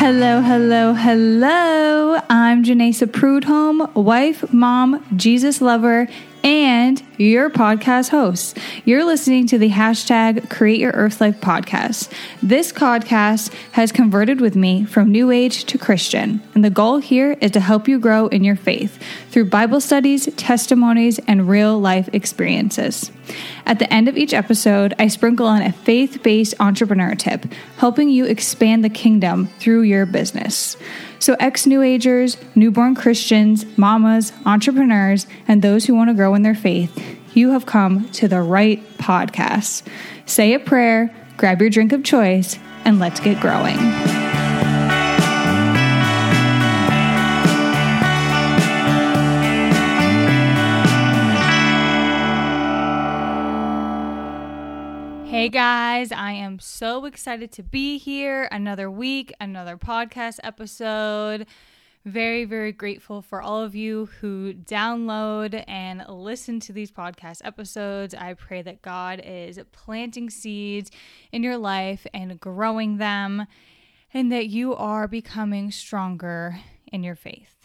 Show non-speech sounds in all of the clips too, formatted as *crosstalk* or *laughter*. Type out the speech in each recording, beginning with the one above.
Hello, hello, hello. I'm Janessa Prudhomme, wife, mom, Jesus lover, and your podcast host. You're listening to the hashtag Create Your Earth Life podcast. This podcast has converted with me from New Age to Christian, and the goal here is to help you grow in your faith through Bible studies, testimonies, and real life experiences. At the end of each episode, I sprinkle on a faith based entrepreneur tip, helping you expand the kingdom through your business. So, ex New Agers, newborn Christians, mamas, entrepreneurs, and those who want to grow in their faith, you have come to the right podcast. Say a prayer, grab your drink of choice, and let's get growing. Hey guys, I am so excited to be here. Another week, another podcast episode. Very, very grateful for all of you who download and listen to these podcast episodes. I pray that God is planting seeds in your life and growing them, and that you are becoming stronger in your faith.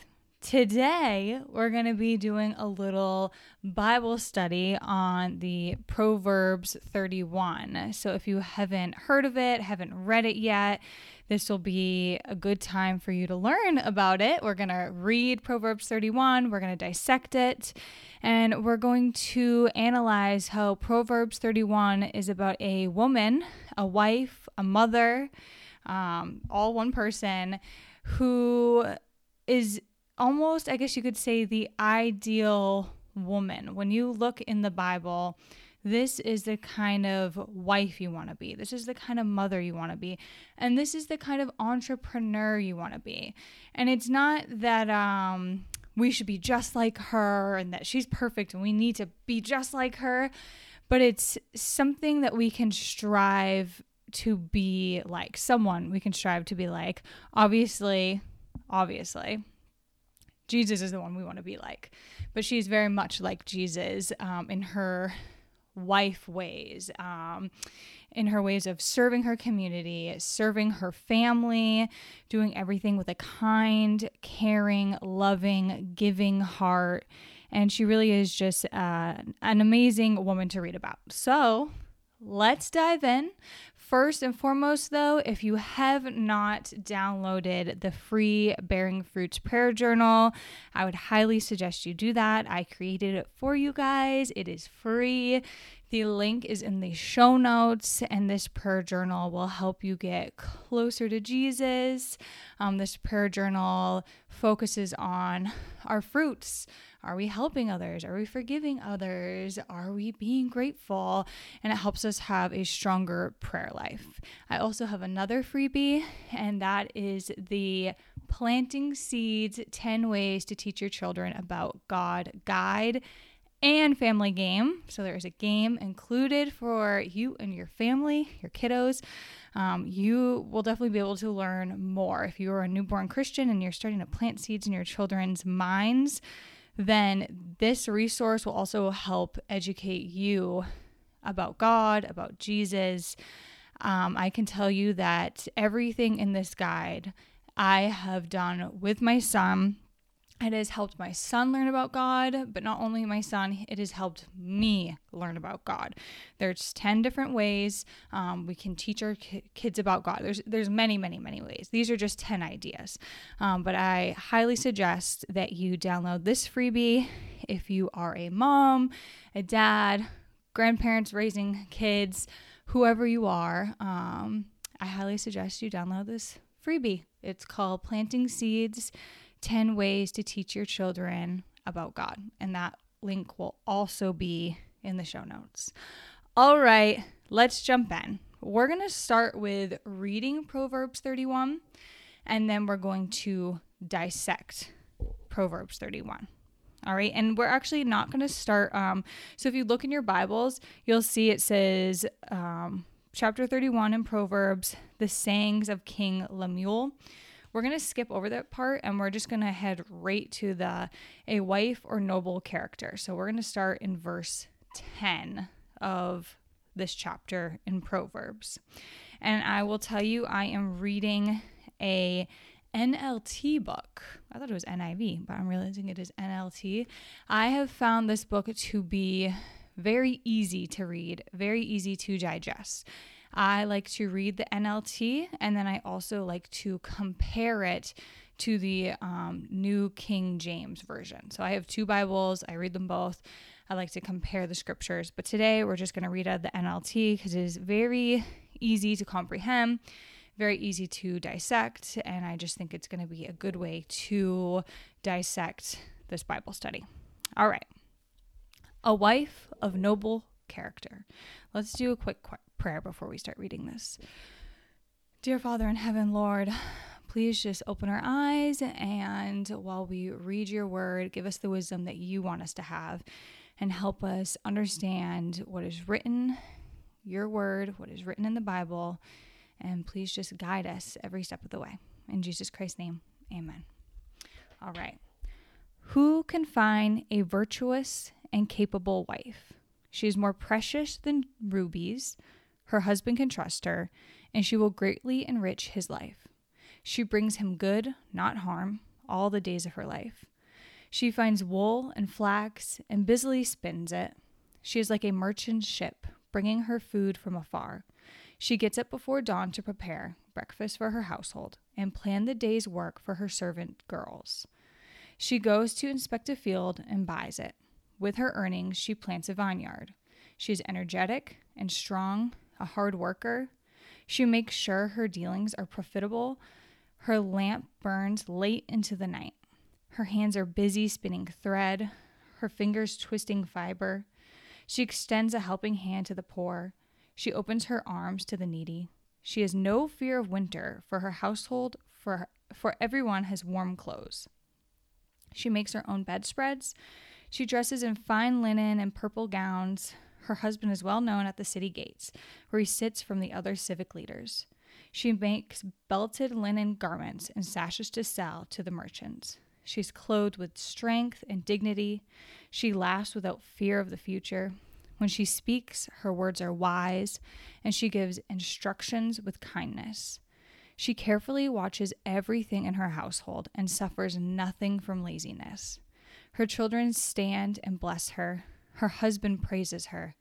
Today, we're going to be doing a little Bible study on the Proverbs 31. So, if you haven't heard of it, haven't read it yet, this will be a good time for you to learn about it. We're going to read Proverbs 31, we're going to dissect it, and we're going to analyze how Proverbs 31 is about a woman, a wife, a mother, um, all one person who is almost, I guess you could say, the ideal woman. When you look in the Bible, this is the kind of wife you want to be. This is the kind of mother you want to be. And this is the kind of entrepreneur you want to be. And it's not that um, we should be just like her and that she's perfect and we need to be just like her, but it's something that we can strive to be like, someone we can strive to be like. Obviously, obviously, Jesus is the one we want to be like. But she's very much like Jesus um, in her wife ways, um, in her ways of serving her community, serving her family, doing everything with a kind, caring, loving, giving heart. And she really is just uh, an amazing woman to read about. So let's dive in. First and foremost, though, if you have not downloaded the free Bearing Fruits Prayer Journal, I would highly suggest you do that. I created it for you guys, it is free. The link is in the show notes, and this prayer journal will help you get closer to Jesus. Um, this prayer journal focuses on our fruits. Are we helping others? Are we forgiving others? Are we being grateful? And it helps us have a stronger prayer life. I also have another freebie, and that is the Planting Seeds 10 Ways to Teach Your Children About God guide and family game. So there's a game included for you and your family, your kiddos. Um, you will definitely be able to learn more. If you are a newborn Christian and you're starting to plant seeds in your children's minds, then this resource will also help educate you about God, about Jesus. Um, I can tell you that everything in this guide I have done with my son it has helped my son learn about God, but not only my son, it has helped me learn about God. There's 10 different ways um, we can teach our ki- kids about God. There's, there's many, many, many ways. These are just 10 ideas. Um, but I highly suggest that you download this freebie if you are a mom, a dad, grandparents raising kids, whoever you are. Um, I highly suggest you download this freebie. It's called Planting Seeds 10 ways to teach your children about God. And that link will also be in the show notes. All right, let's jump in. We're going to start with reading Proverbs 31, and then we're going to dissect Proverbs 31. All right, and we're actually not going to start. Um, so if you look in your Bibles, you'll see it says um, chapter 31 in Proverbs, the sayings of King Lemuel. We're going to skip over that part and we're just going to head right to the a wife or noble character. So we're going to start in verse 10 of this chapter in Proverbs. And I will tell you, I am reading a NLT book. I thought it was NIV, but I'm realizing it is NLT. I have found this book to be very easy to read, very easy to digest. I like to read the NLT and then I also like to compare it to the um, New King James Version. So I have two Bibles, I read them both. I like to compare the scriptures, but today we're just going to read out the NLT because it is very easy to comprehend, very easy to dissect, and I just think it's going to be a good way to dissect this Bible study. All right. A wife of noble character. Let's do a quick prayer before we start reading this. Dear Father in heaven, Lord, please just open our eyes and while we read your word, give us the wisdom that you want us to have and help us understand what is written, your word, what is written in the Bible, and please just guide us every step of the way. In Jesus Christ's name, amen. All right. Who can find a virtuous and capable wife? She is more precious than rubies. Her husband can trust her, and she will greatly enrich his life. She brings him good, not harm, all the days of her life. She finds wool and flax and busily spins it. She is like a merchant ship, bringing her food from afar. She gets up before dawn to prepare breakfast for her household and plan the day's work for her servant girls. She goes to inspect a field and buys it. With her earnings, she plants a vineyard. She is energetic and strong, a hard worker. She makes sure her dealings are profitable. Her lamp burns late into the night. Her hands are busy spinning thread, her fingers twisting fiber. She extends a helping hand to the poor. She opens her arms to the needy. She has no fear of winter, for her household, for, for everyone has warm clothes. She makes her own bedspreads. She dresses in fine linen and purple gowns. Her husband is well known at the city gates, where he sits from the other civic leaders. She makes belted linen garments and sashes to sell to the merchants. She's clothed with strength and dignity. She laughs without fear of the future. When she speaks, her words are wise, and she gives instructions with kindness. She carefully watches everything in her household and suffers nothing from laziness. Her children stand and bless her. Her husband praises her.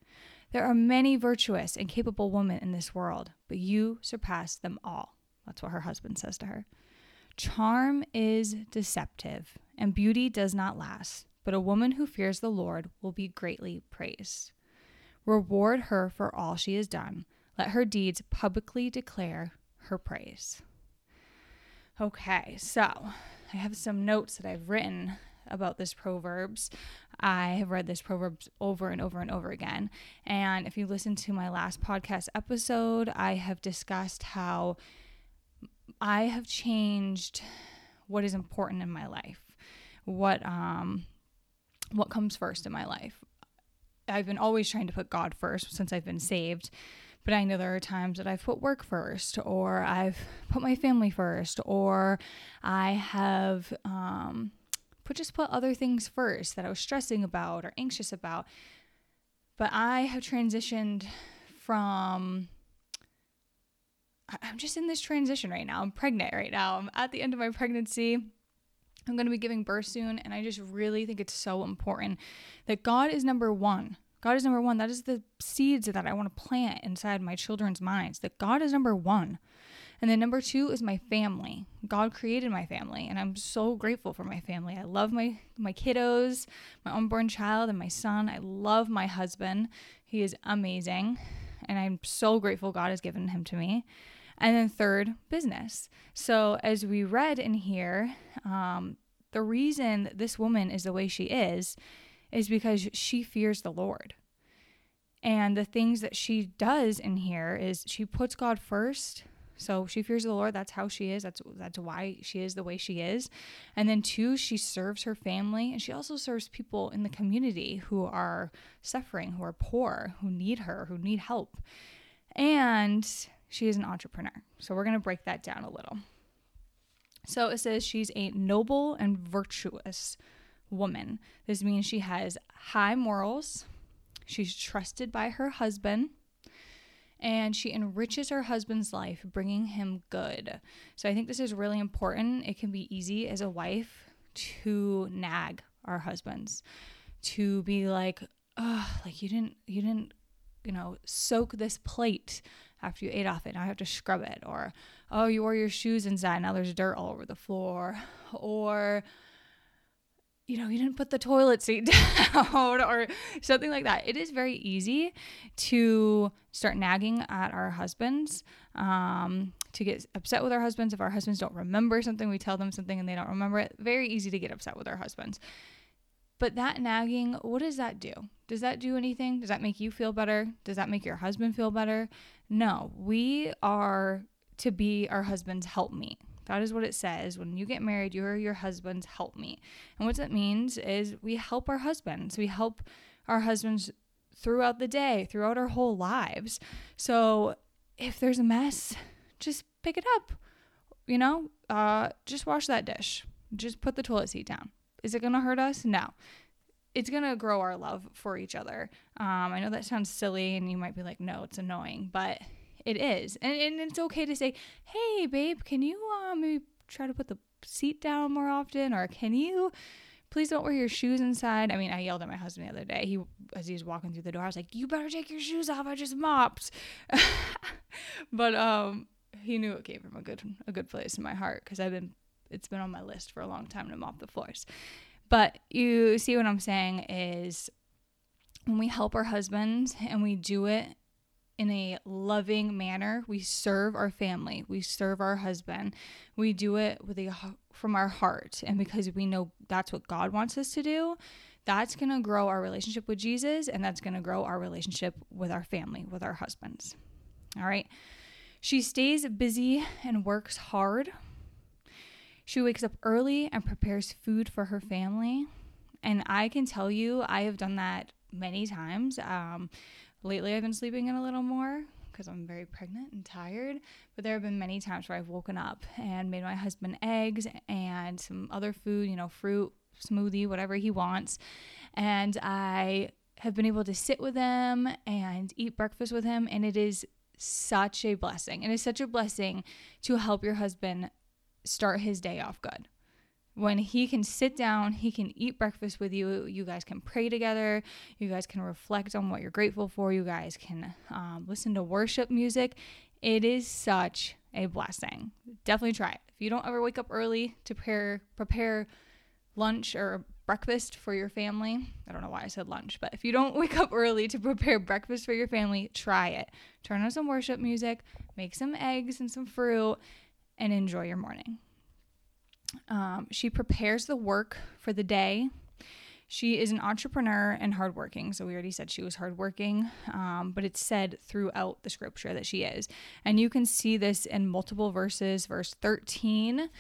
There are many virtuous and capable women in this world, but you surpass them all. That's what her husband says to her. Charm is deceptive, and beauty does not last, but a woman who fears the Lord will be greatly praised. Reward her for all she has done. Let her deeds publicly declare her praise. Okay, so I have some notes that I've written about this Proverbs. I have read this proverb over and over and over again. And if you listen to my last podcast episode, I have discussed how I have changed what is important in my life, what um what comes first in my life. I've been always trying to put God first since I've been saved. But I know there are times that I've put work first, or I've put my family first, or I have um, put just put other things first that I was stressing about or anxious about. But I have transitioned from I'm just in this transition right now. I'm pregnant right now. I'm at the end of my pregnancy. I'm going to be giving birth soon. And I just really think it's so important that God is number one. God is number one. That is the seeds that I want to plant inside my children's minds, that God is number one. And then number two is my family. God created my family, and I'm so grateful for my family. I love my my kiddos, my unborn child, and my son. I love my husband. He is amazing, and I'm so grateful God has given him to me. And then third, business. So as we read in here, um, the reason this woman is the way she is is because she fears the Lord. And the things that she does in here is she puts God first. So she fears the Lord. That's how she is. That's that's why she is the way she is. And then two, she serves her family and she also serves people in the community who are suffering, who are poor, who need her, who need help. And she is an entrepreneur. So we're going to break that down a little. So it says she's a noble and virtuous woman. This means she has high morals, she's trusted by her husband, and she enriches her husband's life, bringing him good. So I think this is really important. It can be easy as a wife to nag our husbands, to be like, oh, like you didn't, you didn't, you know, soak this plate after you ate off it. Now I have to scrub it. Or, oh, you wore your shoes inside. Now there's dirt all over the floor. Or, you know, you didn't put the toilet seat *laughs* down or something like that. It is very easy to start nagging at our husbands, um, to get upset with our husbands. If our husbands don't remember something, we tell them something and they don't remember it. Very easy to get upset with our husbands. But that nagging, what does that do? Does that do anything? Does that make you feel better? Does that make your husband feel better? No, we are to be our husband's helpmeet. That is what it says. When you get married, you're your husband's helpmeet. And what that means is we help our husbands. We help our husbands throughout the day, throughout our whole lives. So if there's a mess, just pick it up. You know, uh, just wash that dish. Just put the toilet seat down. Is it going to hurt us? No. It's going to grow our love for each other. Um, I know that sounds silly and you might be like, no, it's annoying, but it is. And, and it's okay to say, hey, babe, can you uh, maybe try to put the seat down more often? Or can you please don't wear your shoes inside? I mean, I yelled at my husband the other day. He, as he was walking through the door, I was like, you better take your shoes off. I just mopped. *laughs* but um, he knew it came from a good, a good place in my heart because I've been, it's been on my list for a long time to mop the floors. But you see what I'm saying is when we help our husbands and we do it in a loving manner. We serve our family, we serve our husband. We do it with a from our heart and because we know that's what God wants us to do. That's going to grow our relationship with Jesus and that's going to grow our relationship with our family, with our husbands. All right. She stays busy and works hard. She wakes up early and prepares food for her family. And I can tell you, I have done that many times. Um, Lately, I've been sleeping in a little more because I'm very pregnant and tired. But there have been many times where I've woken up and made my husband eggs and some other food, you know, fruit, smoothie, whatever he wants. And I have been able to sit with him and eat breakfast with him. And it is such a blessing. It is such a blessing to help your husband start his day off good when he can sit down, he can eat breakfast with you. You guys can pray together. You guys can reflect on what you're grateful for. You guys can um, listen to worship music. It is such a blessing. Definitely try it. If you don't ever wake up early to prepare prepare lunch or breakfast for your family, I don't know why I said lunch, but if you don't *laughs* wake up early to prepare breakfast for your family, try it. Turn on some worship music, make some eggs and some fruit, and enjoy your morning. Um, she prepares the work for the day. She is an entrepreneur and hardworking. So we already said she was hardworking, um, but it's said throughout the scripture that she is. And you can see this in multiple verses. Verse 13,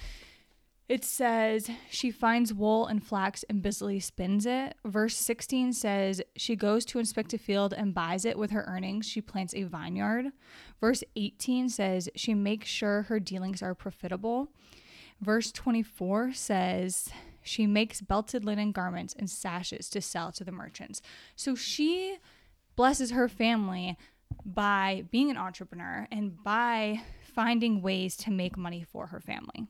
it says, She finds wool and flax and busily spins it. Verse 16 says, She goes to inspect a field and buys it with her earnings. She plants a vineyard. Verse 18 says, She makes sure her dealings are profitable. Verse 24 says, She makes belted linen garments and sashes to sell to the merchants. So she blesses her family by being an entrepreneur and by finding ways to make money for her family.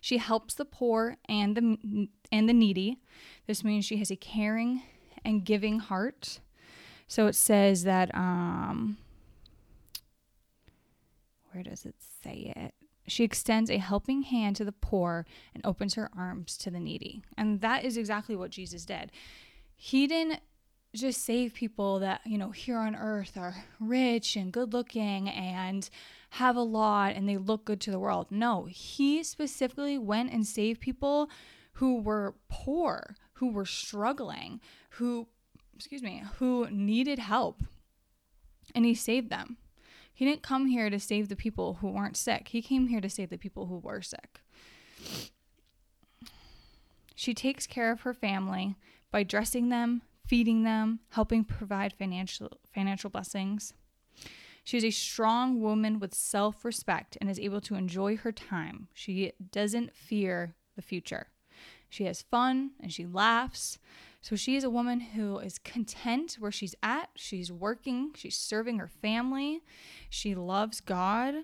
She helps the poor and the and the needy. This means she has a caring and giving heart. So it says that um where does it say it? She extends a helping hand to the poor and opens her arms to the needy. And that is exactly what Jesus did. He didn't just save people that, you know, here on earth are rich and good looking and have a lot and they look good to the world. No, he specifically went and saved people who were poor, who were struggling, who, excuse me, who needed help. And he saved them. He didn't come here to save the people who weren't sick. He came here to save the people who were sick. She takes care of her family by dressing them, feeding them, helping provide financial financial blessings. She is a strong woman with self-respect and is able to enjoy her time. She doesn't fear the future. She has fun and she laughs. So she is a woman who is content where she's at. She's working, she's serving her family, she loves God,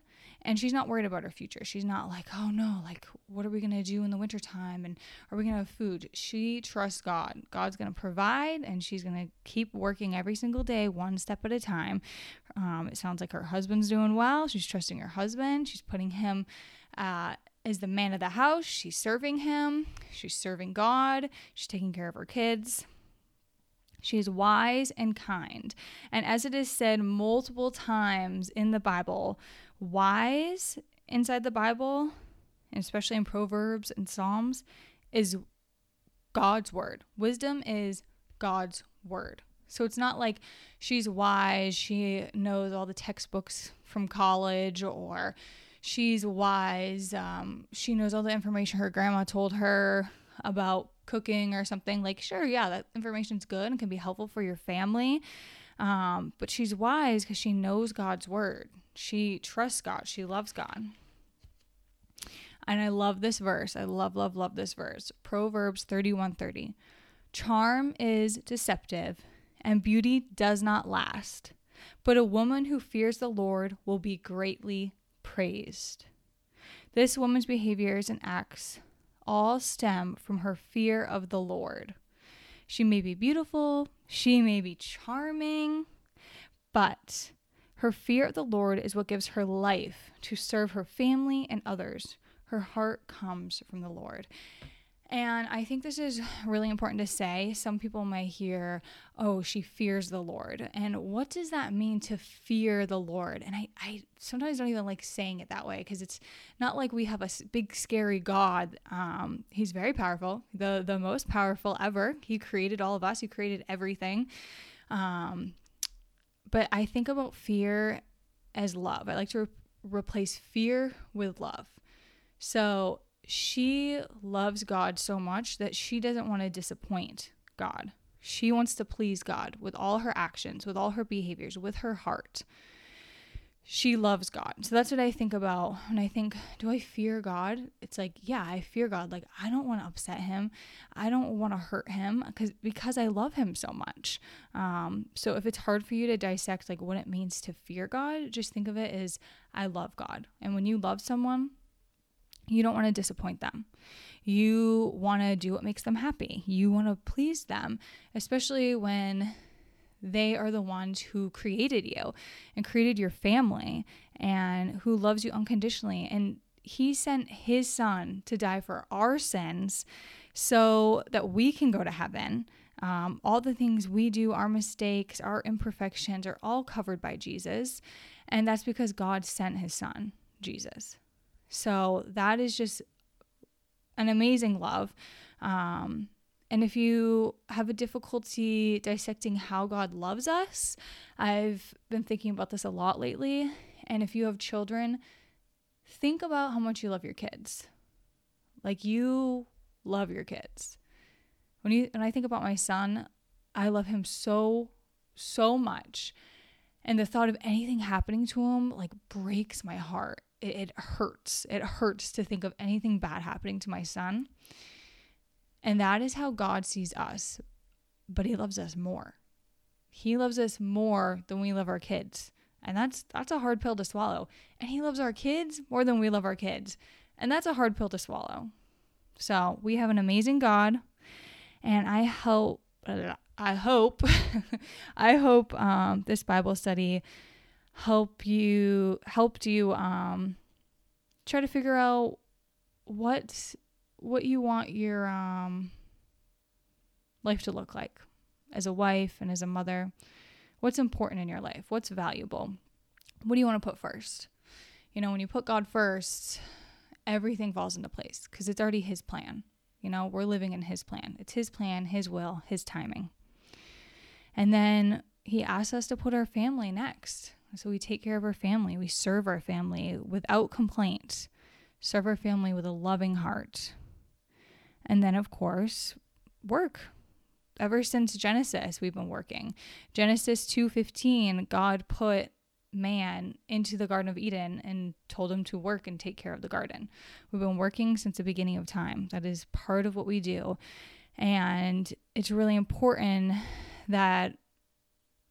and she's not worried about her future. She's not like, oh no, like, what are we going to do in the wintertime? And are we going to have food? She trusts God. God's going to provide, and she's going to keep working every single day, one step at a time. Um, it sounds like her husband's doing well. She's trusting her husband, she's putting him. Uh, is the man of the house. She's serving him, she's serving God, she's taking care of her kids. She is wise and kind. And as it is said multiple times in the Bible, wise inside the Bible, especially in Proverbs and Psalms, is God's word. Wisdom is God's word. So it's not like she's wise, she knows all the textbooks from college, or she's wise. Um, she knows all the information her grandma told her about cooking or something. Like, sure, yeah, that information's good and can be helpful for your family. Um, but she's wise because she knows God's word. She trusts God. She loves God. And I love this verse. I love, love, love this verse. Proverbs 31 30. Charm is deceptive, and beauty does not last. But a woman who fears the Lord will be greatly praised. This woman's behaviors and acts all stem from her fear of the Lord. She may be beautiful, she may be charming, but her fear of the Lord is what gives her life to serve her family and others. Her heart comes from the Lord. And I think this is really important to say. Some people might hear, oh, she fears the Lord. And what does that mean to fear the Lord? And I, I sometimes don't even like saying it that way because it's not like we have a big, scary God. Um, he's very powerful, the, the most powerful ever. He created all of us, He created everything. Um, but I think about fear as love. I like to re- replace fear with love. So she loves God so much that she doesn't want to disappoint God. She wants to please God with all her actions, with all her behaviors, with her heart. She loves God. So that's what I think about when I think, do I fear God? It's like, yeah, I fear God. Like I don't want to upset him. I don't want to hurt him because because I love him so much. Um, so if it's hard for you to dissect like what it means to fear God, just think of it as I love God. And when you love someone, you don't want to disappoint them. You want to do what makes them happy. You want to please them, especially when they are the ones who created you and created your family and who loves you unconditionally. And he sent his son to die for our sins so that we can go to heaven. Um, all the things we do, our mistakes, our imperfections are all covered by Jesus. And that's because God sent his son, Jesus. So that is just an amazing love. Um, and if you have a difficulty dissecting how God loves us, I've been thinking about this a lot lately. And if you have children, think about how much you love your kids. Like you love your kids. When you when I think about my son, I love him so so much. And the thought of anything happening to him like breaks my heart it, it hurts. It hurts to think of anything bad happening to my son. And that is how God sees us. But he loves us more. He loves us more than we love our kids. And that's that's a hard pill to swallow. And he loves our kids more than we love our kids. And that's a hard pill to swallow. So, we have an amazing God, and I hope I hope *laughs* I hope um, this Bible study help you helped you um try to figure out what what you want your um life to look like as a wife and as a mother. What's important in your life? What's valuable? What do you want to put first? You know, when you put God first, everything falls into place because it's already His plan. You know, we're living in His plan. It's His plan, His will, His timing. And then He asks us to put our family next. So we take care of our family, we serve our family without complaint, serve our family with a loving heart. And then, of course, work. Ever since Genesis, we've been working. Genesis 2:15, God put man into the Garden of Eden and told him to work and take care of the garden. We've been working since the beginning of time. That is part of what we do. And it's really important that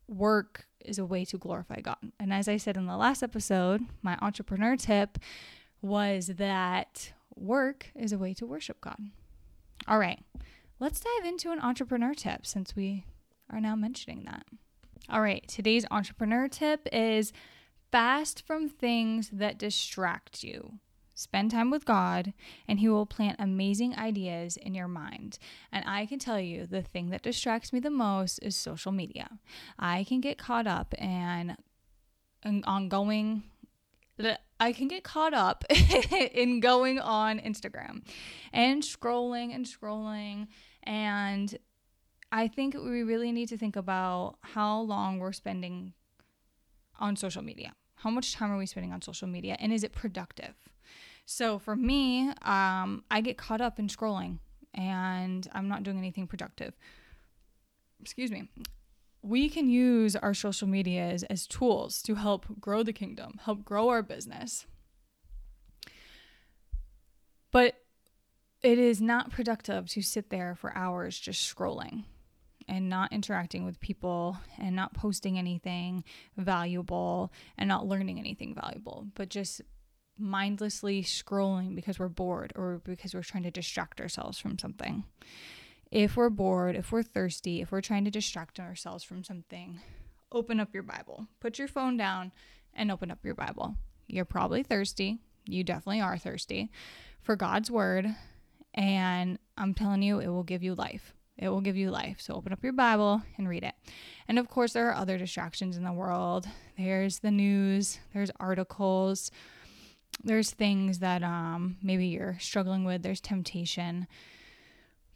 work is a way to glorify God. And as I said in the last episode, my entrepreneur tip was that work is a way to worship God. All right, let's dive into an entrepreneur tip since we are now mentioning that. All right, today's entrepreneur tip is fast from things that distract you. Spend time with God, and He will plant amazing ideas in your mind. And I can tell you the thing that distracts me the most is social media. I can get caught up in, in on going. I can get caught up *laughs* in going on Instagram and scrolling and scrolling. And I think we really need to think about how long we're spending on social media. How much time are we spending on social media? And is it productive? So for me, um, I get caught up in scrolling and I'm not doing anything productive. Excuse me. We can use our social medias as tools to help grow the kingdom, help grow our business. But it is not productive to sit there for hours just scrolling and not interacting with people and not posting anything valuable and not learning anything valuable, but just mindlessly scrolling because we're bored or because we're trying to distract ourselves from something. If we're bored, if we're thirsty, if we're trying to distract ourselves from something, open up your Bible. Put your phone down and open up your Bible. You're probably thirsty. You definitely are thirsty for God's word. And I'm telling you, it will give you life. It will give you life. So open up your Bible and read it. And of course, there are other distractions in the world. There's the news, there's articles, there's things that um, maybe you're struggling with, there's temptation.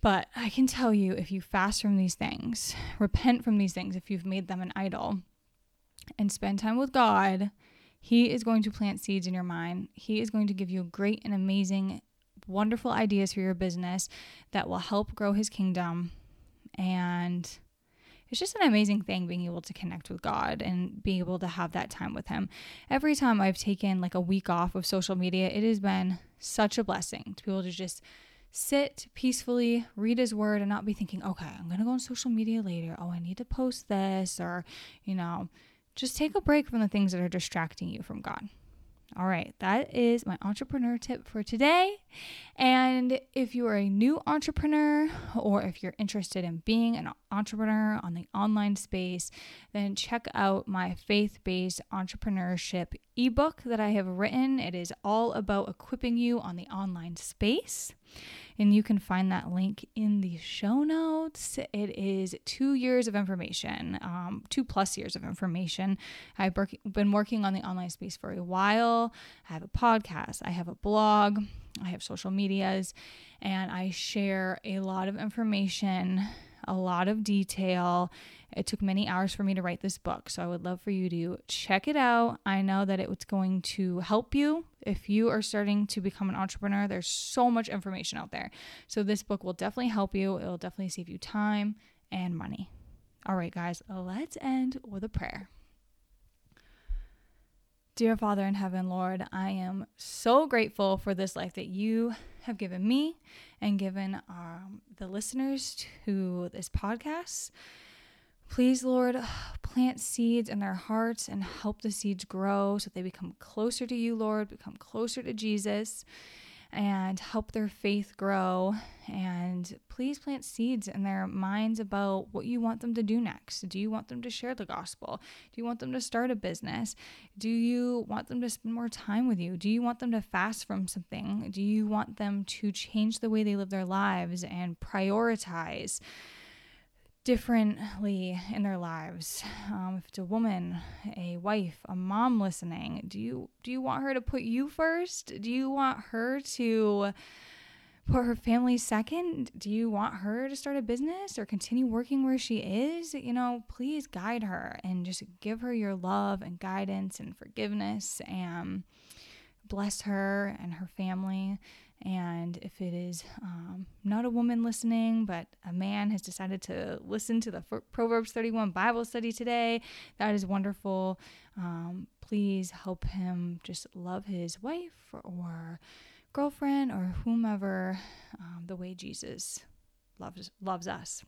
But I can tell you if you fast from these things, repent from these things, if you've made them an idol, and spend time with God, He is going to plant seeds in your mind. He is going to give you great and amazing, wonderful ideas for your business that will help grow His kingdom. And it's just an amazing thing being able to connect with God and being able to have that time with Him. Every time I've taken like a week off of social media, it has been such a blessing to be able to just sit peacefully, read His Word, and not be thinking, okay, I'm going to go on social media later. Oh, I need to post this, or, you know, just take a break from the things that are distracting you from God. All right, that is my entrepreneur tip for today. And if you are a new entrepreneur or if you're interested in being an entrepreneur on the online space, then check out my faith based entrepreneurship ebook that I have written. It is all about equipping you on the online space and you can find that link in the show notes. It is two years of information, um, two plus years of information. I've been working on the online space for a while. I have a podcast, I have a blog, I have social medias, and I share a lot of information, a lot of detail it took many hours for me to write this book, so I would love for you to check it out. I know that it's going to help you if you are starting to become an entrepreneur. There's so much information out there. So, this book will definitely help you, it will definitely save you time and money. All right, guys, let's end with a prayer. Dear Father in heaven, Lord, I am so grateful for this life that you have given me and given um, the listeners to this podcast. Please, Lord, plant seeds in their hearts and help the seeds grow so they become closer to you, Lord, become closer to Jesus, and help their faith grow. And please plant seeds in their minds about what you want them to do next. Do you want them to share the gospel? Do you want them to start a business? Do you want them to spend more time with you? Do you want them to fast from something? Do you want them to change the way they live their lives and prioritize? Differently in their lives. Um, if it's a woman, a wife, a mom listening, do you do you want her to put you first? Do you want her to put her family second? Do you want her to start a business or continue working where she is? You know, please guide her and just give her your love and guidance and forgiveness and bless her and her family and if it is um, not a woman listening, but a man has decided to listen to the Proverbs 31 Bible study today, that is wonderful. Um, please help him just love his wife or girlfriend or whomever um, the way Jesus loves loves us.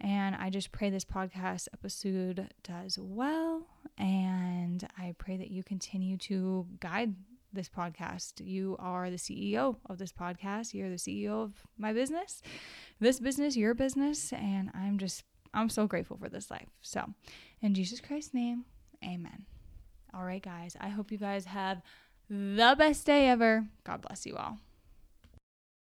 And I just pray this podcast episode does well. And I pray that you continue to guide this podcast. You are the CEO of this podcast. You're the CEO of my business, this business, your business. And I'm just, I'm so grateful for this life. So, in Jesus Christ's name, amen. All right, guys. I hope you guys have the best day ever. God bless you all.